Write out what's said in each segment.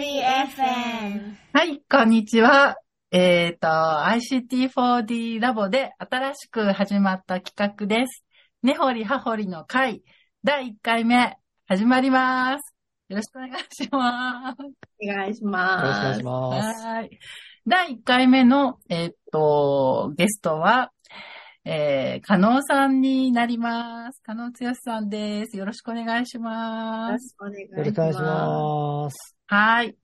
リ FM。はい、こんにちは。えっ、ー、と、ICT4D ラボで新しく始まった企画です。根掘り葉掘りの会、第1回目、始まります。よろしくお願いします。お願いします。よろしくお願いします。はい。第1回目の、えっ、ー、と、ゲストは、えー、加納さんになります。加納剛さんです。よろしくお願いします。よろしくお願いします。ますはい。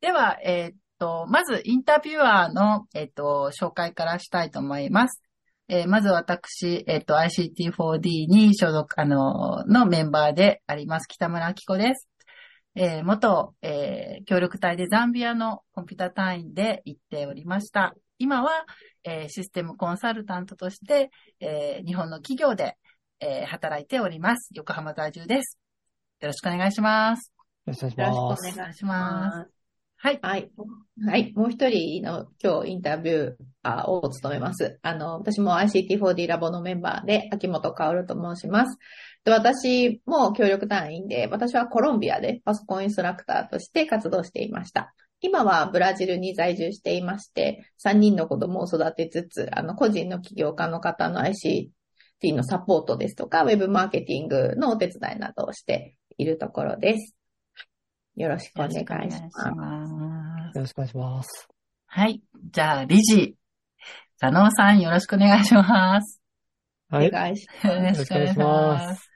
では、えー、っと、まずインタビュアーの、えー、っと、紹介からしたいと思います。えー、まず私、えっと、ICT4D に所属、あの、のメンバーであります、北村明子です。え、元、え、協力隊でザンビアのコンピュータ隊員で行っておりました。今は、え、システムコンサルタントとして、え、日本の企業で、え、働いております。横浜在住です。よろしくお願いします。よろしくお願いします。はい。はい。はい。もう一人の今日インタビューを務めます。あの、私も ICT4D ラボのメンバーで、秋元薫と申します。で私も協力隊員で、私はコロンビアでパソコンインストラクターとして活動していました。今はブラジルに在住していまして、3人の子供を育てつつ、あの、個人の起業家の方の ICT のサポートですとか、ウェブマーケティングのお手伝いなどをしているところです。よろしくお願いします。よろしくお願いします。はい。じゃあ、理事、佐野さんよろしくお願いします。はい。お願いします。よろしくお願いします。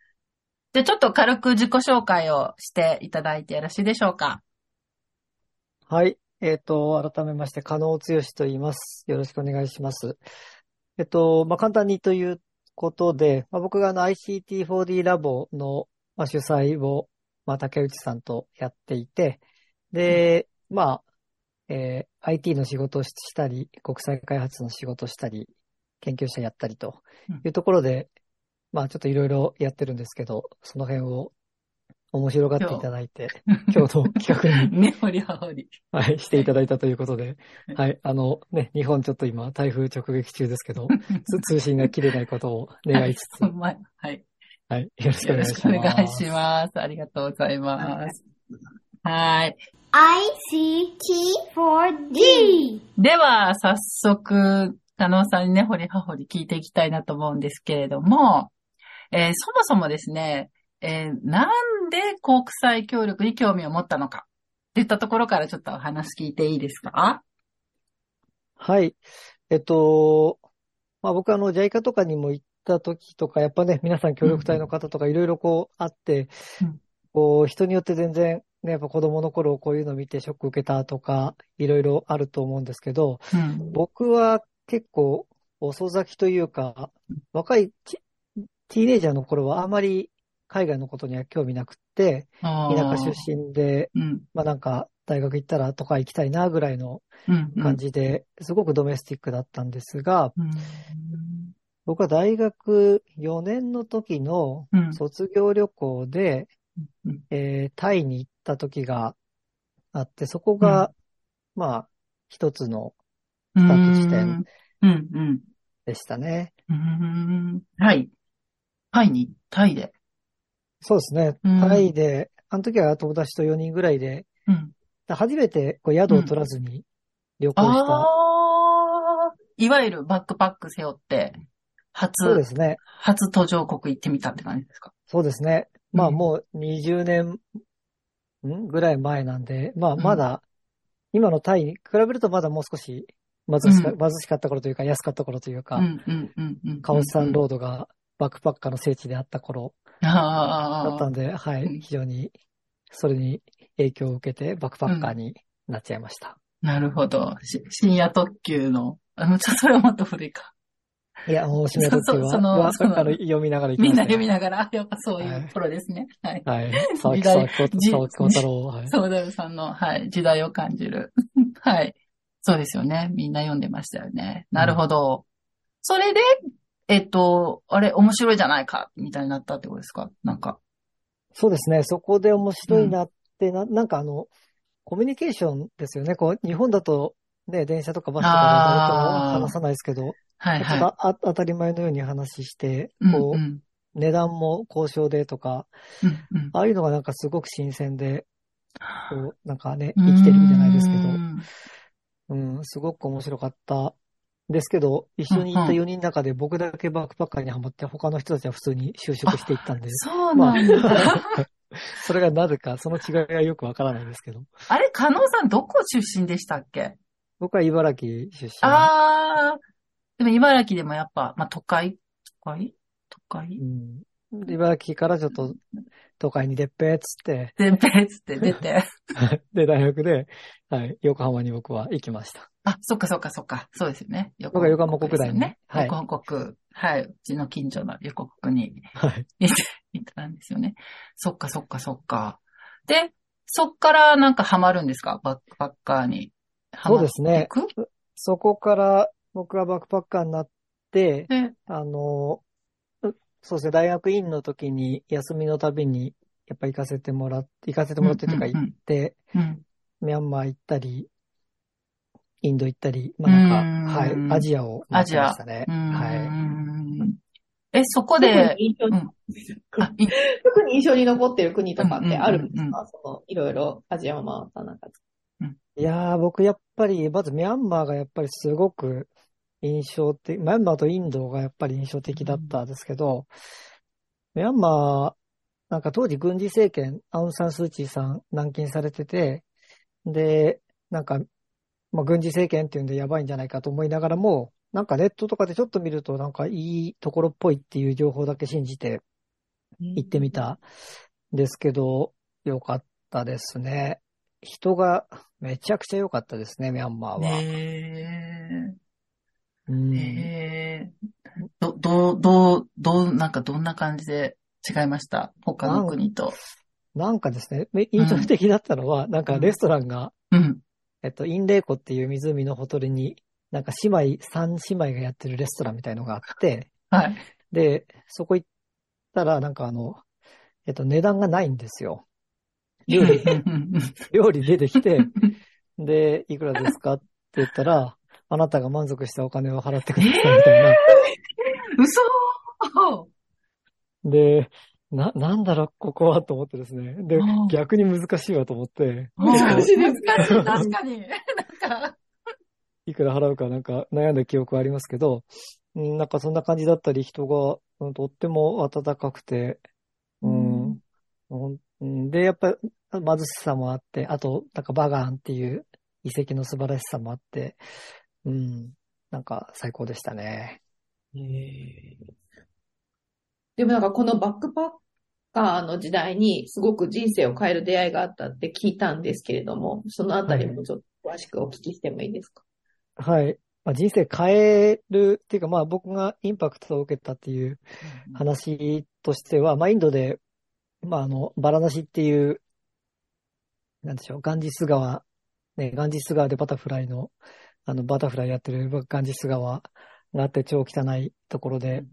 じゃあ、ちょっと軽く自己紹介をしていただいてよろしいでしょうか。はい。えっ、ー、と、改めまして、加納剛と言います。よろしくお願いします。えっ、と、まあ、簡単にということで、まあ、僕があの ICT4D ラボの、まあ、主催を、まあ、竹内さんとやっていて、で、うん、まあ、えー、IT の仕事をしたり、国際開発の仕事をしたり、研究者やったりというところで、うん、まあちょっといろいろやってるんですけど、その辺を面白がっていただいて、今日の企画に。ねほりはほり。はい、していただいたということで、はい、あのね、日本ちょっと今台風直撃中ですけど、通信が切れないことを願いつつ。はい。はい。はい。よろしくお願いします。よろしくお願いします。ありがとうございます。はい。ICT4D! では、早速、加納さんにね、ほりはほり聞いていきたいなと思うんですけれども、えー、そもそもですね、えー、なんで国際協力に興味を持ったのかっていったところからちょっとお話聞いていいですか？はい。えっと、まあ、僕あの、JICA とかにも行った時とか、やっぱね、皆さん協力隊の方とかいろいろこうあって、うん、こう、人によって全然、ね、やっぱ子供の頃こういうの見てショック受けたとか、いろいろあると思うんですけど、うん、僕は結構遅咲きというか、若いティーネイジャーの頃はあまり海外のことには興味なくって、田舎出身で、うん、まあなんか大学行ったらとか行きたいなぐらいの感じで、すごくドメスティックだったんですが、うん、僕は大学4年の時の卒業旅行で、うん、えー、タイに行った時があって、そこが、まあ、一つのスタート地点でしたね。はい。タイ。に、タイで。そうですね。タイで、あの時は友達と4人ぐらいで、うん、初めてこう宿を取らずに旅行した。いわゆるバックパック背負って、初、そうですね。初途上国行ってみたって感じですか？そうですね。まあもう20年、ん？ぐらい前なんで、まあまだ、今のタイに比べるとまだもう少し貧しか,、貧しかった頃というか安かった頃というか、カオスサンロードがバックパッカーの聖地であった頃だったんで、はい、非常にそれに影響を受けてバックパッカーになっちゃいました。うん、なるほど。深夜特急の、あの、ちょ、それはもっと古いか。いや、もう深夜特急は、その、その読みながら行きました、みんな読みながら、やっぱそういう頃ですね。はい。はい。沢木沢木小太郎。はい。そうだよさんの、はい、時代を感じる。はい。そうですよね。みんな読んでましたよね。なるほど。うん、それで、えっと、あれ、面白いじゃないか、みたいになったってことですか？なんか。そうですね。そこで面白いなって、うん、ななんかあの、コミュニケーションですよね。こう、日本だと、ね、電車とかバスとかで誰とも話さないですけど、はいはい、あ当たり前のように話して、こう、うんうん、値段も交渉でとか、うんうん、ああいうのがなんかすごく新鮮で、こう、なんかね、生きてるじゃないですけど、うんうん、すごく面白かった。ですけど、一緒に行った4人の中で僕だけバックパッカーにはまって、他の人たちは普通に就職していったんで、そうなんだ。それがなぜか、その違いはよくわからないですけど。あれ、加納さんどこ出身でしたっけ？僕は茨城出身。あー。でも茨城でもやっぱ、まあ、都会？都会？都会？うん、で茨城からちょっと都会に出っぺっつって、全平つって出て。で、大学で、はい、横浜に僕は行きました。あ、そっかそっかそっか。そうですよね。横僕は横浜国大にね。はい横浜国。はい。うちの近所の横国にはい。行って行ったんですよね。そっかそっかそっか。で、そっからなんかハマるんですか？バックパッカーに。そうですねそこから僕はバックパッカーになって、で、あの、うそうですね、大学院の時に休みのたびに、やっぱ行かせてもらって、行かせてもらってというかうんうんうん。行って、うん。ミャンマー行ったり、インド行ったり、まあなんか、うん。はい、アジアを回ってましたね。はい。え、そこ特で、に印象に特に印象に残ってる国とかってあるんですうんうんうんかその、いろいろアジアを回った中で。いやー、僕やっぱり、まずミャンマーがやっぱりすごく印象的、ミャンマーとインドがやっぱり印象的だったんですけど、ミャンマー、なんか当時軍事政権、アウン・サン・スー・チーさん軟禁されてて、で、なんか、まあ、軍事政権っていうんでやばいんじゃないかと思いながらも、なんかネットとかでちょっと見るとなんかいいところっぽいっていう情報だけ信じて行ってみたんですけど、よかったですね。人がめちゃくちゃ良かったですね、ミャンマーは。へー。うんへー。ど、どう、どう、どう、なんかどんな感じで違いました？他の国と。なんかですね、め印象的だったのは、なんかレストランが、うん。えっと、インレイコっていう湖のほとりに、なんか姉妹、三姉妹がやってるレストランみたいのがあって、はい。で、そこ行ったら、なんかあの、えっと、値段がないんですよ。料理、料理出てきて、で、いくらですか？って言ったら、あなたが満足したお金を払ってくださいみたいな。嘘で、な、なんだろう、ここはと思ってですね。でうん、逆に難しいわと思って、難しい、難しい、確かに。なんか、いくら払うかなんか悩んだ記憶はありますけど、うんなんかそんな感じだったり、人が、うんとっても温かくて、うん、うんで、やっぱ貧しさもあって、あと、なんかバガーンっていう遺跡の素晴らしさもあって、うん、なんか最高でしたね。でもなんかこのバックパッカーの時代にすごく人生を変える出会いがあったって聞いたんですけれども、そのあたりもちょっと詳しくお聞きしてもいいですか？はい。まあ、人生変えるっていうか、まあ僕がインパクトを受けたっていう話としては、まあインドで、まああの、バラナシっていう、なんでしょう、ガンジス川、ね、ガンジス川でバタフライの、あの、バタフライやってるガンジス川があって超汚いところで、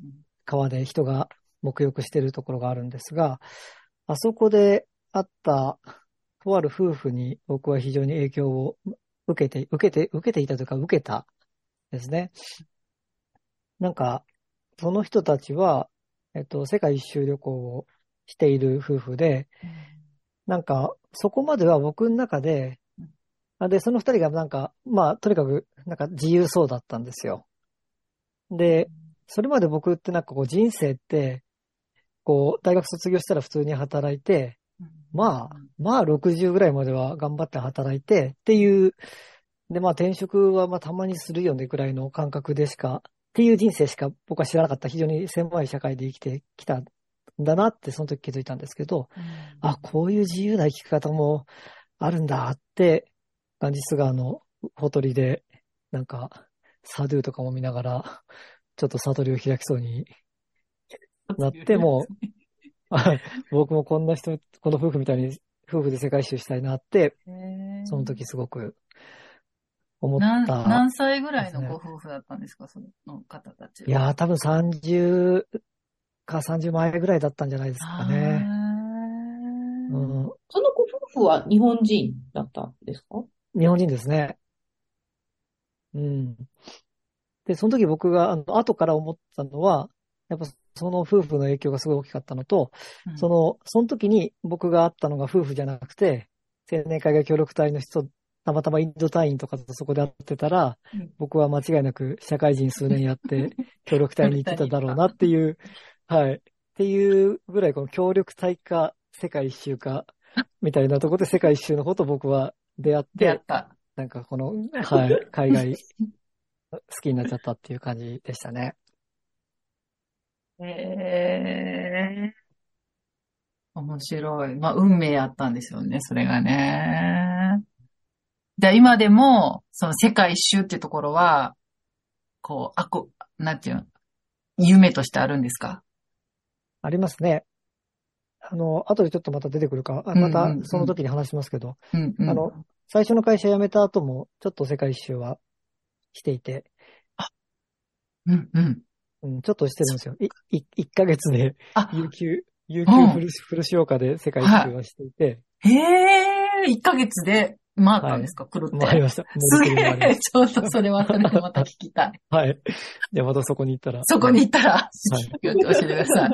川で人が沐浴してるところがあるんですが、あそこで会った、とある夫婦に僕は非常に影響を受けて、受けて、受けていたというか受けたですね。なんか、その人たちは、えっと、世界一周旅行をしている夫婦で、なんか、そこまでは僕の中で、あで、その二人がなんか、まあ、とにかく、なんか自由そうだったんですよ。で、それまで僕ってなんかこう人生って、こう、大学卒業したら普通に働いて、まあ、まあ60ぐらいまでは頑張って働いてっていう、で、まあ転職はまあたまにするよねぐらいの感覚でしか、っていう人生しか僕は知らなかった。非常に狭い社会で生きてきたんだなってその時気づいたんですけど、あ、こういう自由な生き方もあるんだって、ガンジス川のほとりで、なんか、サドゥとかも見ながら、ちょっと悟りを開きそうになっても、はい僕もこんな人、この夫婦みたいに夫婦で世界一周したいなって、その時すごく思っ何、た。何歳ぐらいのご夫婦だったんですか、その方たちは。いやー、多分30か30前ぐらいだったんじゃないですかね。うん、そのご夫婦は日本人だったんですか？日本人ですね。うん。で、その時僕が、あの、後から思ったのは、やっぱその夫婦の影響がすごい大きかったのと、うんその、その時に僕が会ったのが夫婦じゃなくて、青年会が協力隊の人、たまたまインド隊員とかとそこで会ってたら、うん僕は間違いなく社会人数年やって、協力隊に行ってただろうなっていう、はい。っていうぐらい、この協力隊か、世界一周か、みたいなところで世界一周のこと僕は出会って、出会った。なんかこの、はい、海外好きになっちゃったっていう感じでしたね。へえ。面白い。まあ、運命あったんですよね、それがね。じゃあ今でも、その世界一周っていうところは、こう、あこ、なんていうの、夢としてあるんですか？ありますね。あの、後でちょっとまた出てくるか、あうんうんまたうんその時に話しますけど、うんうん。あの、最初の会社辞めた後も、ちょっと世界一周はしていて、うんうん。うん、ちょっとしてるんですよ。い、い、1ヶ月で、あ、有給、有給うんフルシ、フルシオカで世界一周はしていて、へえ、1ヶ月で回ったんですか、狂って。回りました。すげえ、ちょっとそれはそれでまた聞きたい。たはい。じゃあまたそこに行ったら。そこに行ったら、い教えてください。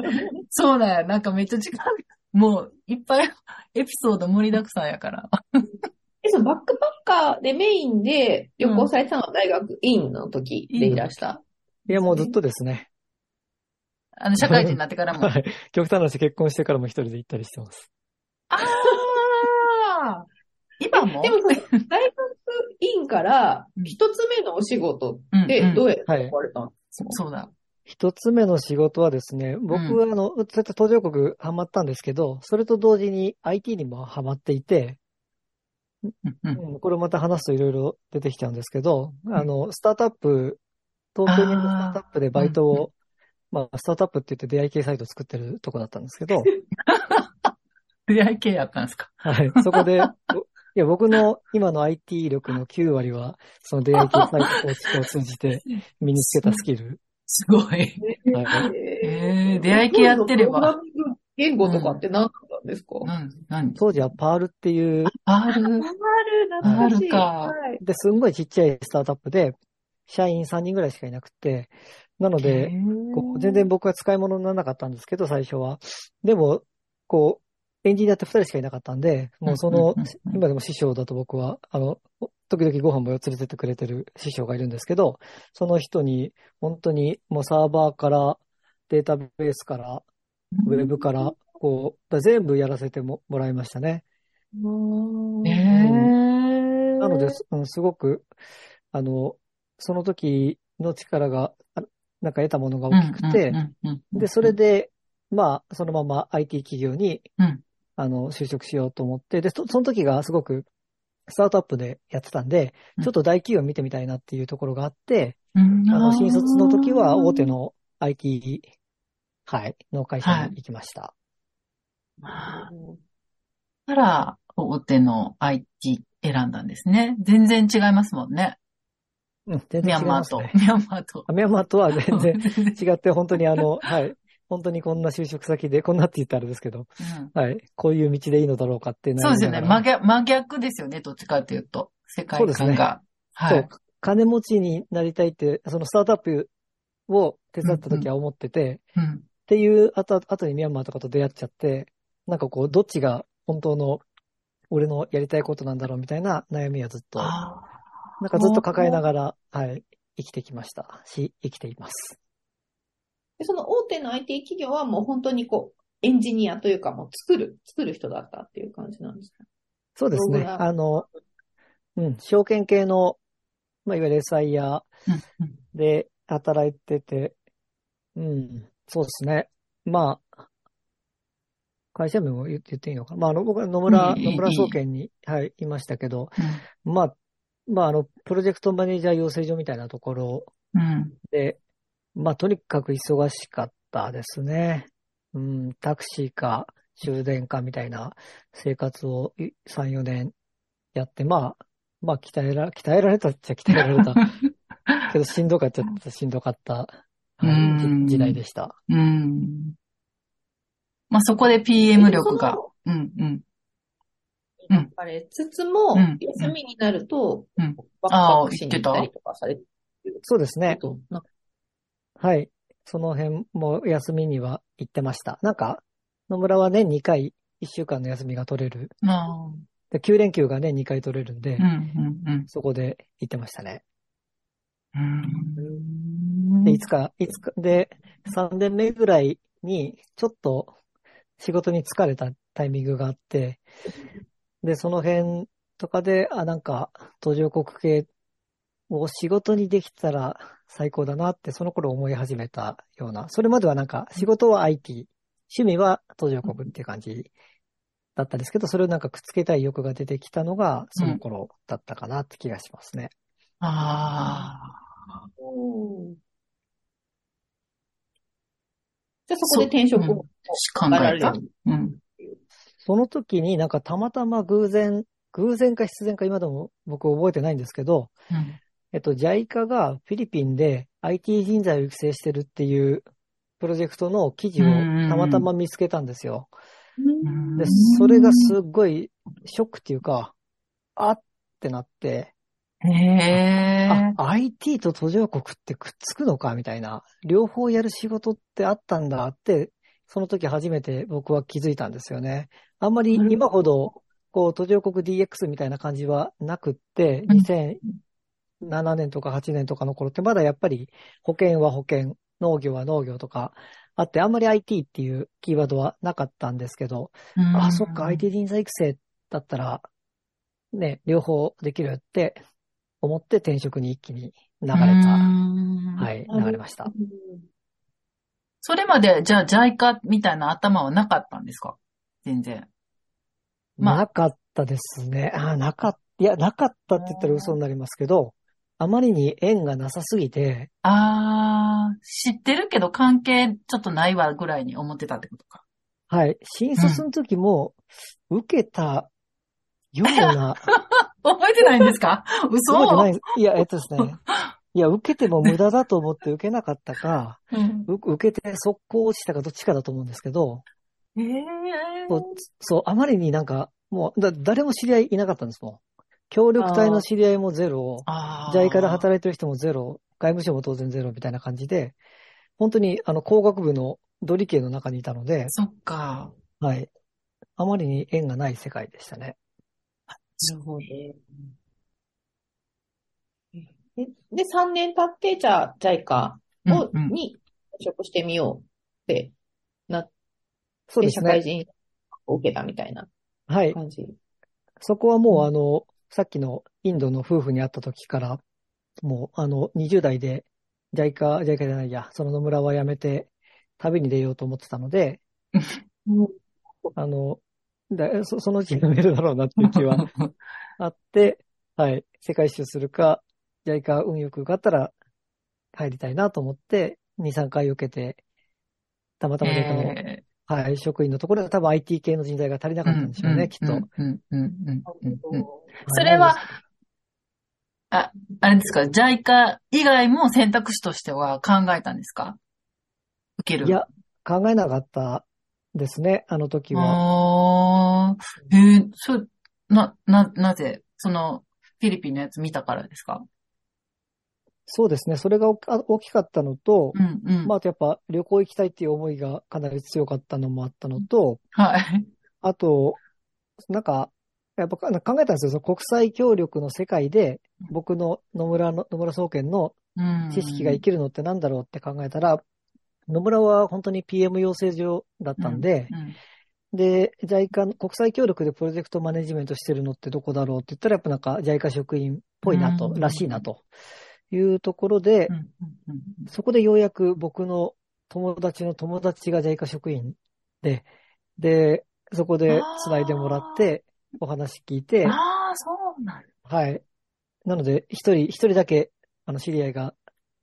そうだよ。なんかめっちゃ時間、もういっぱいエピソード盛りだくさんやから。え、そのバックパッカーでメインで旅行されてたのは大学院の時でいらした？いや、もうずっとですね。あの、社会人になってからも。はい。極端な話、結婚してからも一人で行ったりしてます。今も？でも大学院からうん。一つ目のお仕事うんってどうやってはい行かれたんですか、そうだ。一つ目の仕事はですね、僕はあの、そうやって途上国ハマったんですけど、それと同時に IT にもハマっていて、うんこれまた話すといろいろ出てきちゃうんですけど、あの、スタートアップ、東京にあるスタートアップでバイトを、まあ、スタートアップって言って出会い系サイト作ってるとこだったんですけど、出会い系やったんですか？はい、そこで、お いや、僕の今の IT 力の9割は、その出会い系サイト構築 を通じて身につけたスキル。すごい。はいえー、出会い系やってれば。言語とかって何だったんですか、何何？当時はパールっていう、ある。ある、懐かしい。かはい。で、すんごいちっちゃいスタートアップで、社員3人ぐらいしかいなくて、なので、全然僕は使い物にならなかったんですけど、最初は。でも、こう、エンジニアって2人しかいなかったんで、もうそのうんうんうん。うん、今でも師匠だと僕は、あの、時々ご飯も連れてってくれてる師匠がいるんですけど、その人に、本当にもうサーバーから、データベースから、ウェブから、こう、全部やらせてももらいましたね。えー、なので、すうんすごく、あの、その時の力が、あなんか得たものが大きくて、で、それで、まあ、そのまま IT 企業に、うんあの、就職しようと思って、で、そその時がすごく、スタートアップでやってたんで、うんちょっと大企業見てみたいなっていうところがあって、うん、あの、新卒の時は大手の IT、はい、の会社に行きました。から、大手の IT 選んだんですね。全然違いますもんね。うん、全ミ然ャンマーと。違いますね。ミャンマーと。あミャンマーとは全然 全然違って、本当にあの、はい、本当にこんな就職先で、こんなって言ったらあれですけど、うんはい、こういう道でいいのだろうかってそうですよね。真逆、真逆ですよね。どっちかというと。世界そうですね観が。はいそう。金持ちになりたいって、そのスタートアップを手伝った時は思ってて、うん。っていう後、後にミャンマーとかと出会っちゃって、なんかこう、どっちが本当の俺のやりたいことなんだろうみたいな悩みはずっと、あなんかずっと抱えながら、はい、生きてきましたし、生きています。でその大手の IT 企業はもう本当にこう、エンジニアというかもう作る、作る人だったっていう感じなんですか？そうですね。あの、うん、証券系の、まあ、いわゆる SI やうんうんで働いてて、うん、そうですね。まあ、会社名も言っていいのか？な。まあ、あの、僕は野村、野村総研に、はい、いましたけど、まあ、まあ、あの、プロジェクトマネージャー養成所みたいなところ。で、まあ、とにかく忙しかったですね。うん、タクシーか終電かみたいな生活をい3、4年やって、まあ、まあ、鍛えら、鍛えられたっちゃ鍛えられた。けど、しんどかったっちゃしんどかった、はいうんじ時代でした。うん。まあ、そこで PM 力がそ。のうん、うん。行かれつつもうん、休みになると、うんバックパックしに行ったりとかされてそうですね。るなんかはい。その辺も休みには行ってました。なんか、野村は年2回1週間の休みが取れる。あ9連休がね、2回取れるんで、うん、うん、うんそこで行ってましたね。うん。で、いつか、いつか、で、3年目ぐらいに、ちょっと仕事に疲れたタイミングがあって、で、その辺とかで、あ、なんか、途上国系を仕事にできたら最高だなって、その頃思い始めたような、それまではなんか、仕事は IT、趣味は途上国っていう感じだったんですけど、それをなんかくっつけたい欲が出てきたのが、その頃だったかなって気がしますね。あじゃあそこで転職をうんあ、考えた。うん。その時になんかたまたま偶然、偶然か必然か今でも僕覚えてないんですけど、うん。えっと、JICA がフィリピンで IT 人材を育成してるっていうプロジェクトの記事をたまたま見つけたんですよ。で、それがすっごいショックっていうか、あってなって、へえ。あ、IT と途上国ってくっつくのかみたいな、両方やる仕事ってあったんだって、その時初めて僕は気づいたんですよね。あんまり今ほど、こう、途上国 DX みたいな感じはなくって、うん2007年とか8年とかの頃ってまだやっぱり保険は保険、農業は農業とかあって、あんまり IT っていうキーワードはなかったんですけど、うんあ、そっか、IT 人材育成だったら、ね、両方できるって思って転職に一気に流れた。うんはい、流れました。それまで、じゃあ、JICA みたいな頭はなかったんですか？全然。まあなかったですね。あ、なかった、いや、なかったって言ったら嘘になりますけど、あまりに縁がなさすぎて、あー、知ってるけど関係ちょっとないわぐらいに思ってたってことか。はい、新卒の時も、受けたような、覚えてないんですか？嘘覚えてない。いや、えっとですね。いや、受けても無駄だと思って受けなかったか、うんう受けて速攻落ちたかどっちかだと思うんですけど、ええそう、そう、あまりになんか、もう、だ、誰も知り合いいなかったんですもん。協力隊の知り合いもゼロ、あー JICA で働いてる人もゼロ、外務省も当然ゼロみたいな感じで、本当にあの工学部のドリ系の中にいたので、そっか。はい。あまりに縁がない世界でしたね。なるほど。で、で3年経って、じゃあ、JICA を、うんうんに転職してみようってなっそうて、ですね。社会人を受けたみたいなはい。感じ。そこはもうあの、さっきのインドの夫婦に会った時から、もうあの、20代で JICA、JICA じゃないや、その野村は辞めて旅に出ようと思ってたので、あの、だそそのうち辞めるだろうなっていう気はあって、はい、世界一周するか、JICA 運よく受かったら入りたいなと思って、2、3回受けて、たまたま JICA の、はい、職員のところで多分 IT 系の人材が足りなかったんでしょうね、きっと。。うんうんうんうんうんうんうそれは、あ、あれですか、JICA 以外も選択肢としては考えたんですか？受ける。いや、考えなかったですね、あの時は。あー、えー、そ、な、な、なぜ、その、フィリピンのやつ見たからですか？そうですね、それが大きかったのと、うんうん。まあ、あとやっぱ旅行行きたいっていう思いがかなり強かったのもあったのと、はい。あと、なんか、やっぱか考えたんですよ。その国際協力の世界で、僕の野村の、野村総研のうん知識が生きるのってなんだろうって考えたら、野村は本当に PM 養成所だったんで、うんで、JICA の国際協力でプロジェクトマネジメントしてるのってどこだろうって言ったら、やっぱなんか JICA 職員っぽいなと、うんらしいなというところでそこでようやく僕の友達の友達が JICA 職員で、で、そこで繋いでもらって、お話聞いて、ああ、そうなんだ。はい。なので、一人、一人だけ、あの、知り合いが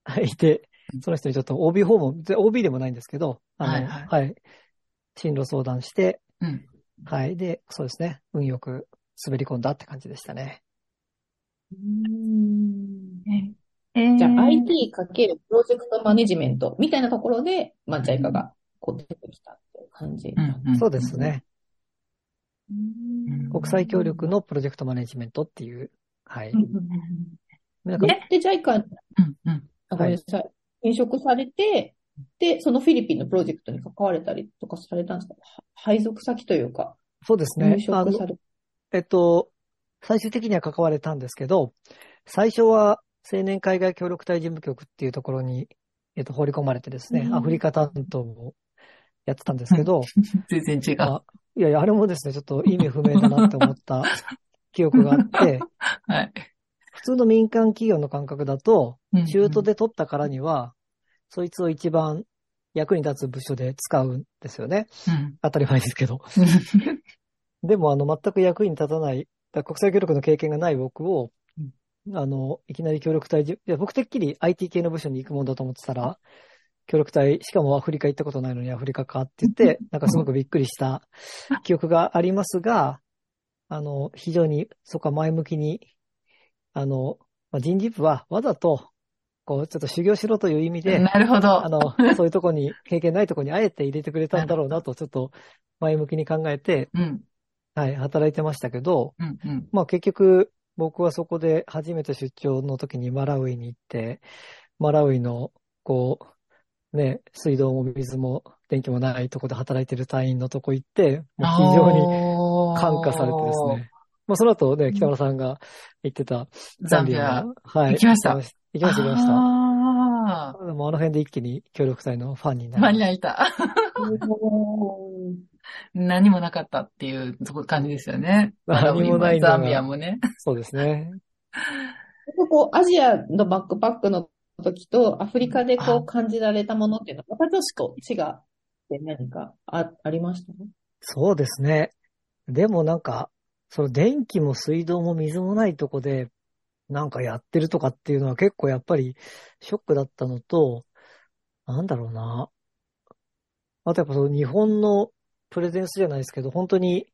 いて、その人にちょっと OB 訪問、で OB でもないんですけど、あの、ははいい、進路相談して、うん。はい。で、そうですね。運よく滑り込んだって感じでしたね。んえーじゃあ、IT かけるプロジェクトマネジメントみたいなところで、まあ、JICA がこう出てきたっていう感じ。うんんそうです。ね。うん国際協力のプロジェクトマネジメントっていう、はいうん。うんなんかで、で、JICA にうんうんあごめんなさい。転職されて、で、そのフィリピンのプロジェクトに関われたりとかされたんですか？は配属先というか、そうです入ね。あの職されえっと、最終的には関われたんですけど、最初は青年海外協力隊事務局っていうところに、えっと、放り込まれてですね、うんアフリカ担当をやってたんですけど、全然違う。あいやいや、あれもですね、ちょっと意味不明だなって思った 記憶があって、はい。普通の民間企業の感覚だと、うん中途で取ったからには、そいつを一番役に立つ部署で使うんですよね。うん。当たり前ですけど。でも、あの、全く役に立たない、だ国際協力の経験がない僕を、あの、いきなり協力隊じ、いや、僕てっきり IT 系の部署に行くもんだと思ってたら、協力隊、しかもアフリカ行ったことないのにアフリカかって言って、なんかすごくびっくりした記憶がありますが、あの、非常に、そこは前向きに、あの、まあ、人事部はわざと、こう、ちょっと修行しろという意味で、なるほど。あの、そういうとこに、経験ないとこにあえて入れてくれたんだろうなと、ちょっと前向きに考えて、うん。はい、働いてましたけど、うん。うん。まあ結局、僕はそこで初めて出張の時にマラウイに行って、マラウイの、こう、ね、水道も水も電気もないとこで働いてる隊員のとこ行って、もう非常にに感化されてですね。まあその後ね、北村さんが言ってたザンビア。のはい。行きました行きました、行きました。あでもあの辺で一気に協力隊のファンになあ。間りに合いた。何もなかったっていう感じですよね。何もないザンビアもね。そうですね。こう、アジアのバックパックの時とアフリカでこあう感じられたものっていうのは、またちょっと違って何かあ、ありました？ね。そうですね。でもなんか、その電気も水道も水もないとこで、なんかやってるとかっていうのは結構やっぱりショックだったのと、なんだろうな。あとやっぱその日本のプレゼンスじゃないですけど、本当に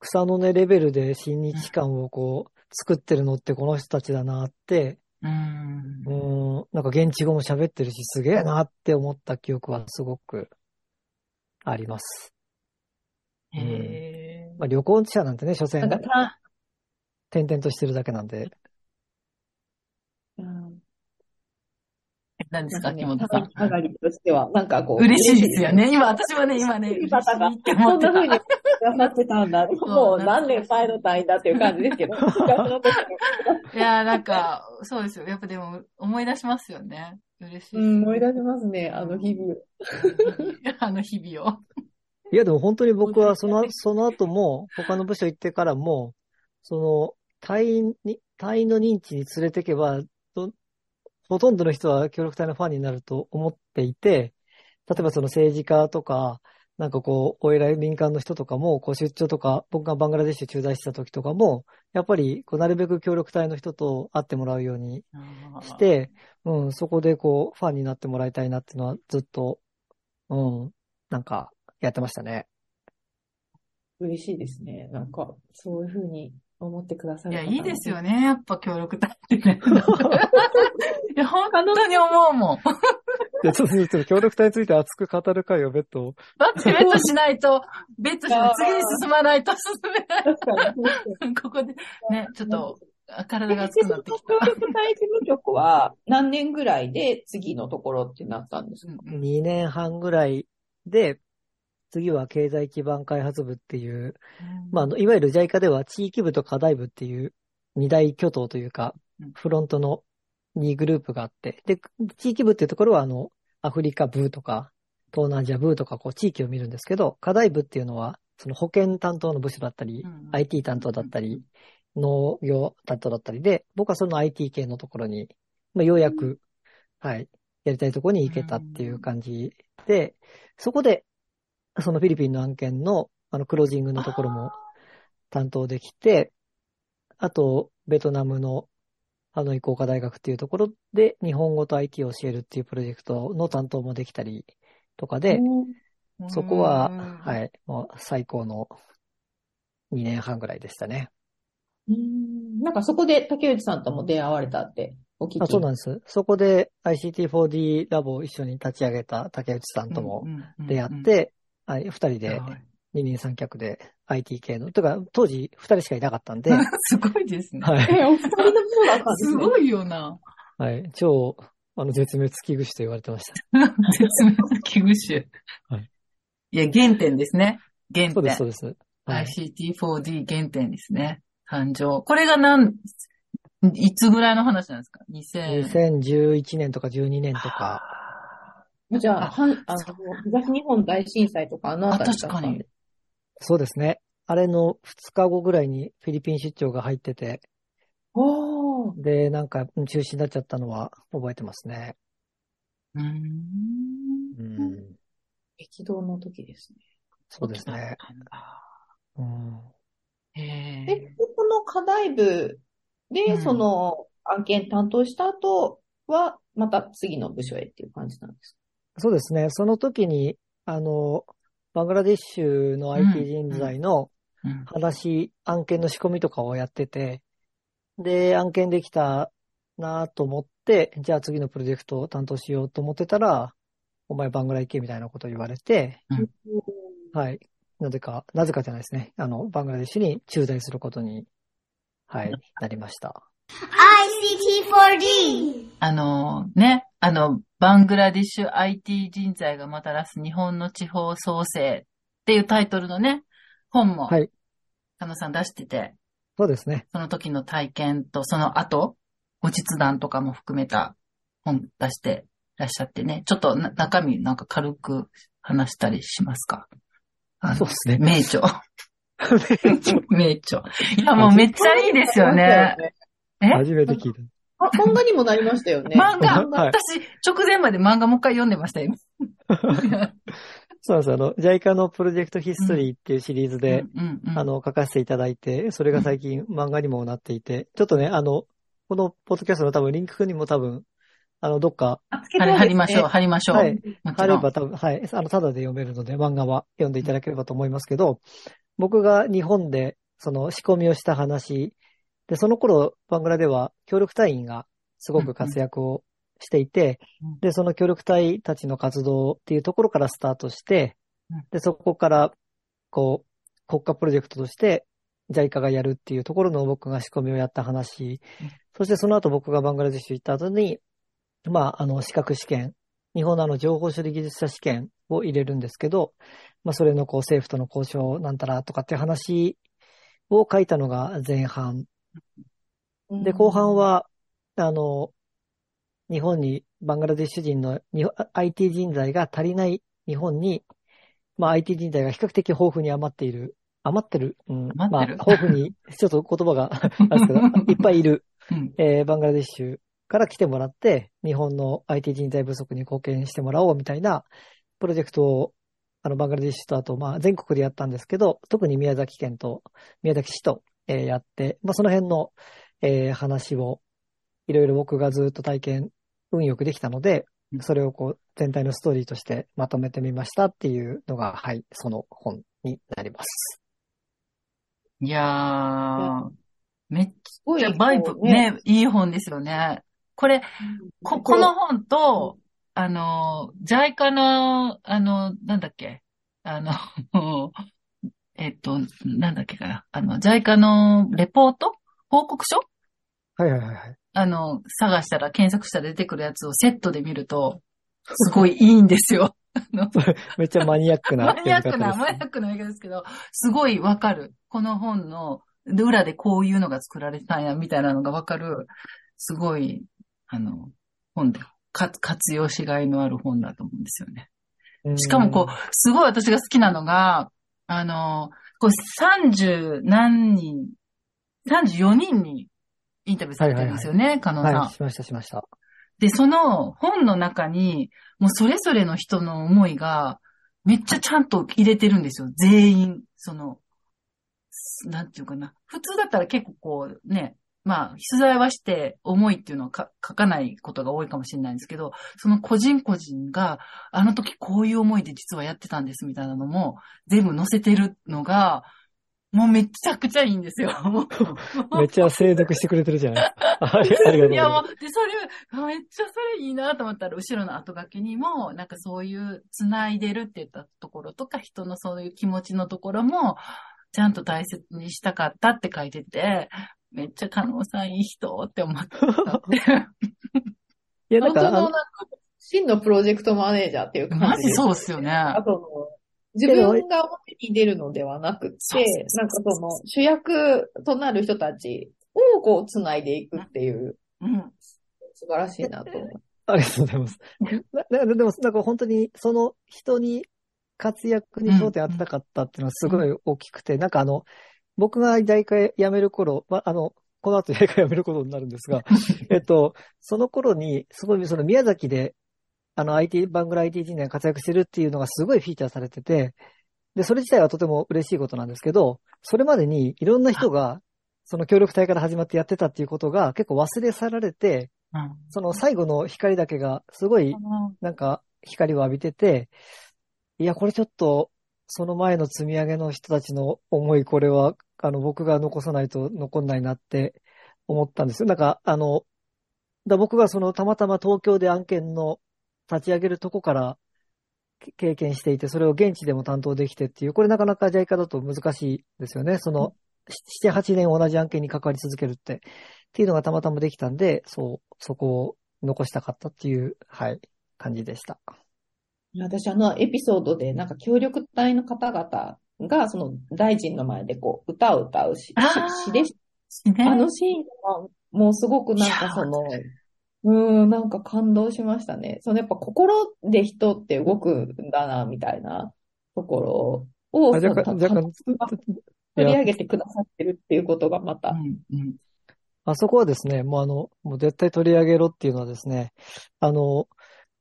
草の根レベルで親日感をこう作ってるのってこの人たちだなって、うんう。ーん、なんか現地語も喋ってるしすげえなって思った記憶はすごくあります。へえ。まあ旅行者なんてね、所詮なんかた、転々としてるだけなんで。うん何ですか、木本さん。上がりとしては、なんかこう。嬉しいですよね。今、私もね、今ね、嬉しいって思ってそんな風にた。くださってたんだ。もう何年前の単位だっていう感じですけど、いやー、なんか、そうですよ。やっぱでも、思い出しますよね。嬉しい。うん、思い出しますね、あの日々。あの日々を。いや、でも本当に僕は その、その後も、他の部署行ってからも、その、隊員に、隊員の認知に連れてけば、どほとんどの人は協力隊のファンになると思っていて、例えばその政治家とか、なんかこう、お偉い民間の人とかも、こう出張とか、僕がバングラデシュ駐在してた時とかも、やっぱり、こう、なるべく協力隊の人と会ってもらうようにし、て、うん、そこでこう、ファンになってもらいたいなっていうのはずっと、うん、なんか、やってましたね。嬉しいですね。なんか、そういうふうに思ってくださいや、いいですよね。やっぱ協力隊ってね。いや、本当に思うもん。で、ちょっと、ちょっと協力隊について熱く語る会を別途。だってベットしないと、ベットしない。次に進まないと進めない。ここで、ね、ちょっと、体がで、熱くなってきた。協力隊事務局は何年ぐらいで次のところってなったんですか？うんうん2年半ぐらいで、次は経済基盤開発部っていう、まあ、あの、いわゆる JICA では地域部と課題部っていう二大巨頭というかうん、フロントの2グループがあって、で、地域部っていうところはあの、アフリカ部とか、東南アジア部とか、こう、地域を見るんですけど、課題部っていうのは、その保険担当の部署だったりうんうん、IT 担当だったり、農業担当だったりで、僕はその IT 系のところに、まあ、ようやく、はい、やりたいところに行けたっていう感じで、そこで、そのフィリピンの案件の、あの、クロージングのところも担当できて、あと、ベトナムのハノイ工科大学っていうところで、日本語と IT を教えるっていうプロジェクトの担当もできたりとかで、そこは、はい、もう最高の2年半ぐらいでしたね。うんなんかそこで竹内さんとも出会われたってお聞き。あ、そうなんです。そこで ICT4D ラボを一緒に立ち上げた竹内さんとも出会っ、て、はい、二人ではい二人三脚で IT 系の、とか当時二人しかいなかったんで、すごいですね。はい、え、お二人のそうだったんですすね。ごいよな。はい、超、あの、絶滅危惧種と言われてました。絶滅危惧種。はい。いや、原点ですね。原点。そうです、そうです。はい ICT4D 原点ですね。誕生。これがなん、いつぐらいの話なんですか ?2000。2011年とか12年とか。じゃあ、あはんあの東日本大震災とかあのあたりあ確かにそうですね。あれの2日後ぐらいにフィリピン出張が入ってて、おーで、なんかうん中止になっちゃったのは覚えてますね。うーん。うん。激動の時ですね。そうですね。うん。へで、え。この課題部で、うんその案件担当した後は、また次の部署へっていう感じなんですそうですね。その時に、あの、バングラディッシュの IT 人材のうん話、案件の仕込みとかをやってて、で、案件できたなと思って、じゃあ次のプロジェクトを担当しようと思ってたら、お前バングラ行けみたいなことを言われて、はい。なぜか、なぜかじゃないですね。あの、バングラディッシュに駐在することに、はい、なりました。ICT4D. あのね、あの、バングラディッシュ IT 人材がもたらす日本の地方創生っていうタイトルのね、本も、はい。加野さん出してて、そうですね。その時の体験とその後、後日談とかも含めた本出してらっしゃってね、ちょっとな中身なんか軽く話したりしますか？そうですね。名著。名著。いや、もうめっちゃいいですよね。え？初めて聞いた。あ、漫画にもなりましたよね。漫画、はい私、直前まで漫画もう一回読んでましたよ。そうなんです。あの、JICA のプロジェクトヒストリーっていうシリーズで、あの、書かせていただいて、それが最近漫画にもなっていて、ちょっとね、あの、このポッドキャストの多分リンクにも多分、あの、どっか、あつけ貼りましょう、貼りましょう。はい、もちろん。あれば多分、はい、あの、ただで読めるので、漫画は読んでいただければと思いますけど、僕が日本で、その仕込みをした話、で、その頃、バングラでは協力隊員がすごく活躍をしていてうん、で、その協力隊たちの活動っていうところからスタートしてうん、で、そこから、こう、国家プロジェクトとして、JICA がやるっていうところの僕が仕込みをやった話。うん、そしてその後僕がバングラデシュ行った後に、まあ、あの、資格試験、日本のあの、情報処理技術者試験を入れるんですけど、まあ、それのこう、政府との交渉なんたらとかっていう話を書いたのが前半。で、後半、は、あの、日本に、バングラデシュ人の IT 人材が足りない日本に、まあ IT 人材が比較的豊富に余っている、余ってる、うん、まあ余ってる。豊富に、ちょっと言葉があるんですけど、いっぱいいる、うん。えーバングラデシュから来てもらって、日本の IT 人材不足に貢献してもらおうみたいなプロジェクトを、あの、バングラデシュとあと、まあ、全国でやったんですけど、特に宮崎県と、宮崎市と、えーやって、まあ、その辺の、えー話を、いろいろ僕がずっと体験、運よくできたのでう、ん。それをこう、全体のストーリーとしてまとめてみましたっていうのが、はい、その本になります。いやー、めっちゃバイブ、ね、いい本ですよね。これ、こ、この本と、あの、JICA の、あの、なんだっけ、あの、えっと、なんだっけかな、あの、JICA のレポート？報告書？はいはいはいはい。あの、探したら、検索したら出てくるやつをセットで見ると、すごいいいんですよ。めっちゃマニアックなマニアックな、マニアックな映画ですけど、すごいわかる。この本の、で裏でこういうのが作られてたんや、みたいなのがわかる。すごい、あの、本で、か活用しがいのある本だと思うんですよね。しかもこう、すごい私が好きなのが、あの、こう30何人、34人にインタビューされてるんですよね、加うん、納さん。はい、しましたしました。で、その本の中に、もうそれぞれの人の思いが、めっちゃちゃんと入れてるんですよ。全員、その、なんていうかな。普通だったら結構こうね、まあ、取材はして思いっていうのをか書かないことが多いかもしれないんですけど、その個人個人が、あの時こういう思いで実はやってたんですみたいなのも、全部載せてるのが、もうめちゃくちゃいいんですよ。めっちゃ精読してくれてるじゃない。ありがとうございいや、もます。う、で、それ、あめっちゃそれいいなと思ったら、後ろの後書きにも、なんかそういう、繋いでるって言ったところとか、人のそういう気持ちのところも、ちゃんと大切にしたかったって書いてて、めっちゃ加納さんいい人って思った。いや、なんか、あの本当のなんか、真のプロジェクトマネージャーっていう感じマジそうっすよね。あとの、自分が表に出るのではなくて、なんかその主役となる人たちをこう繋いでいくっていう、うん、素晴らしいなと思う。ありがとうございます。でも、なんか本当にその人に活躍に焦点当てたかったっていうのはすごい大きくて、うん、なんかあの、僕が大会辞める頃、まあ、あの、この後大会辞めることになるんですが、えっと、その頃に、すごいその宮崎であの IT、バングラ IT 人材が活躍してるっていうのがすごいフィーチャーされてて、で、それ自体はとても嬉しいことなんですけど、それまでにいろんな人が、その協力隊から始まってやってたっていうことが結構忘れ去られて、その最後の光だけがすごいなんか光を浴びてて、いや、これちょっと、その前の積み上げの人たちの思い、これは、あの、僕が残さないと残んないなって思ったんですよ。なんか、あの、だ僕がそのたまたま東京で案件の立ち上げるとこから経験していて、それを現地でも担当できてっていう、これなかなか JICA だと難しいですよね。その、7、8年同じ案件に関わり続けるって、っていうのがたまたまできたんで、そう、そこを残したかったっていう、はい、感じでした。私、あの、エピソードで、なんか協力隊の方々が、その大臣の前でこう、歌を歌うし、詩でし、あのシーンは、もうすごくなんかその、うん、なんか感動しましたね。そのやっぱ心で人って動くんだな、みたいなところを、若干、若干、取り上げてくださってるっていうことがまた。うんうん、あそこはですね、もうあの、もう絶対取り上げろっていうのはですね、あの、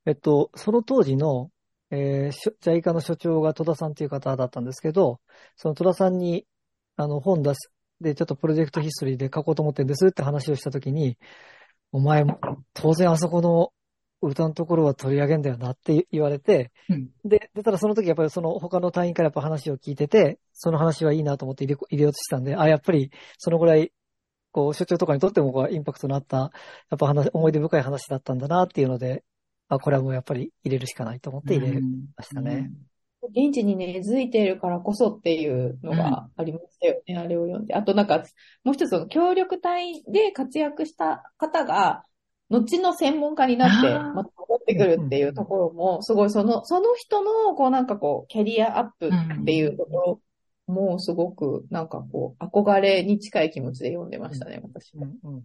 えっと、その当時の、えー、ジャイカの所長が戸田さんっていう方だったんですけど、その戸田さんに、あの、本出す、で、ちょっとプロジェクトヒストリーで書こうと思ってるんですって話をしたときに、お前も、当然あそこの歌のところは取り上げんだよなって言われて、うん、で、出たらその時やっぱりその他の隊員からやっぱ話を聞いてて、その話はいいなと思って入れ入れようとしたんで、あ、やっぱりそのぐらい、こう、所長とかにとってもインパクトのあった、やっぱ話、思い出深い話だったんだなっていうので、あ、これはもうやっぱり入れるしかないと思って入れましたね。うん現地に根付いているからこそっていうのがありましたよね、うん、あれを読んで。あとなんか、もう一つの協力隊で活躍した方が、後の専門家になって、また戻ってくるっていうところも、すごいその、その人の、こうなんかこう、キャリアアップっていうところも、すごく、なんかこう、憧れに近い気持ちで読んでましたね、私も。うんうん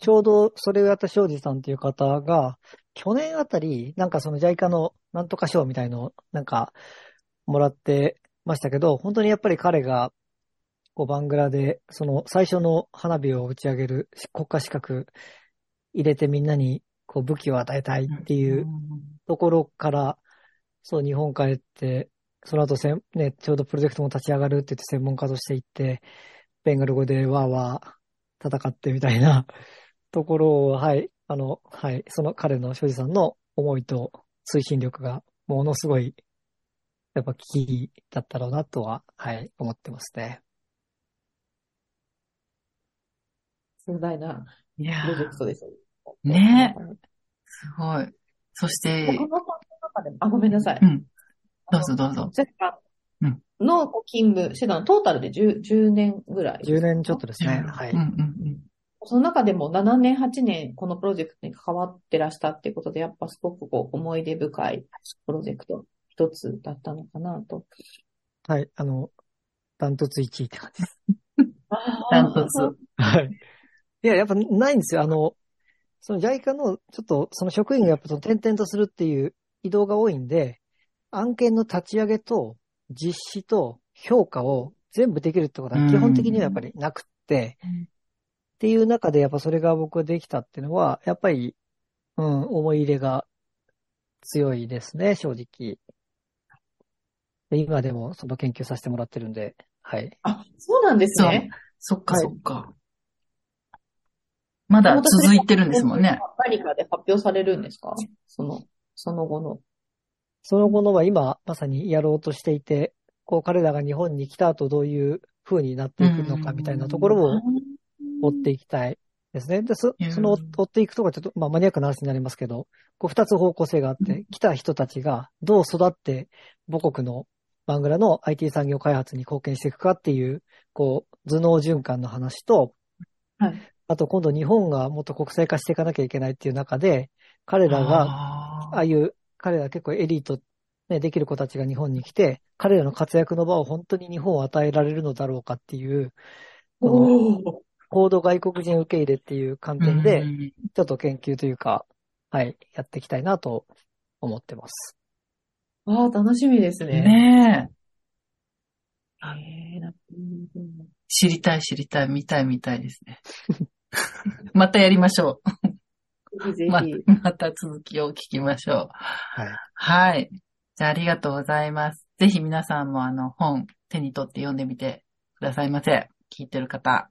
ちょうどそれをやった庄司さんっていう方が、去年あたり、なんかその JICA のなんとか賞みたいの、なんか、もらってましたけど、本当にやっぱり彼が、こう、バングラで、その最初の花火を打ち上げる国家資格入れてみんなに、こう、武器を与えたいっていうところから、そう、日本帰って、その後せん、ね、ちょうどプロジェクトも立ち上がるって言って専門家として行って、ベンガル語でわーわー戦ってみたいなところを、はい、あの、はい、その彼の庄司さんの思いと推進力がものすごい、やっぱキーだったろうなとは、はい、思ってますね。壮大なプロジェクトですね。すごい。そして、他の中でも、あ、ごめんなさい。うん。どうぞどうぞ。の勤務してたの、トータルで 10, 10年ぐらい。10年ちょっとですね。はい。うんうんうんその中でも7年、8年、このプロジェクトに関わってらしたっていうことで、やっぱすごくこう思い出深いプロジェクト一つだったのかなと。はい、あの、ダントツ1位って感じです。ダントツ。はい。いや、やっぱないんですよ。あの、その JICA の、ちょっと、その職員がやっぱ転々とするっていう移動が多いんで、案件の立ち上げと実施と評価を全部できるってことは基本的にはやっぱりなくって、っていう中でやっぱそれが僕はできたっていうのは、やっぱり、うん、思い入れが強いですね、正直。で今でもその研究させてもらってるんで、はい。あ、そうなんですね。そっかそっか。まだ続いてるんですもんね。何かで発表されるんですか？その、その後の。その後のは今まさにやろうとしていて、こう彼らが日本に来た後どういう風になっていくのかみたいなところを追っていきたいですね。で、そその追っていくところちょっと、まあ、マニアックな話になりますけど、こう二つ方向性があって、来た人たちがどう育って母国のバングラの IT 産業開発に貢献していくかっていう、こう、頭脳循環の話と、はい、あと今度日本がもっと国際化していかなきゃいけないっていう中で、彼らが、ああいう、彼ら結構エリートね、できる子たちが日本に来て、彼らの活躍の場を本当に日本を与えられるのだろうかっていう、お高度外国人受け入れっていう観点でう、んちょっと研究というか、はい、やっていきたいなと思ってます。ああ、楽しみですね。ねえ。知りたい知りたい、見たい見たいですね。またやりましょう。まぜひぜひ。また続きを聞きましょう。はい。はい。じゃあありがとうございます。ぜひ皆さんもあの本手に取って読んでみてくださいませ。聞いてる方。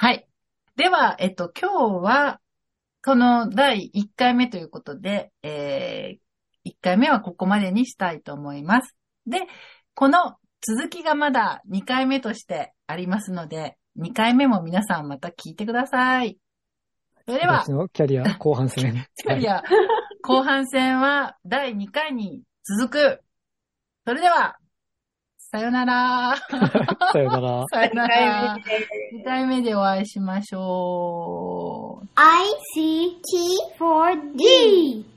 はい。では、えっと、今日は、この第1回目ということで、えー、1回目はここまでにしたいと思います。で、この続きがまだ2回目としてありますので、2回目も皆さんまた聞いてください。それでは私、のキャリア後半戦。キャリア後半戦は第2回に続く。それでは、さよなら。さよなら。さよな二回ら目。で2回目でお会いしましょう。ICT4D.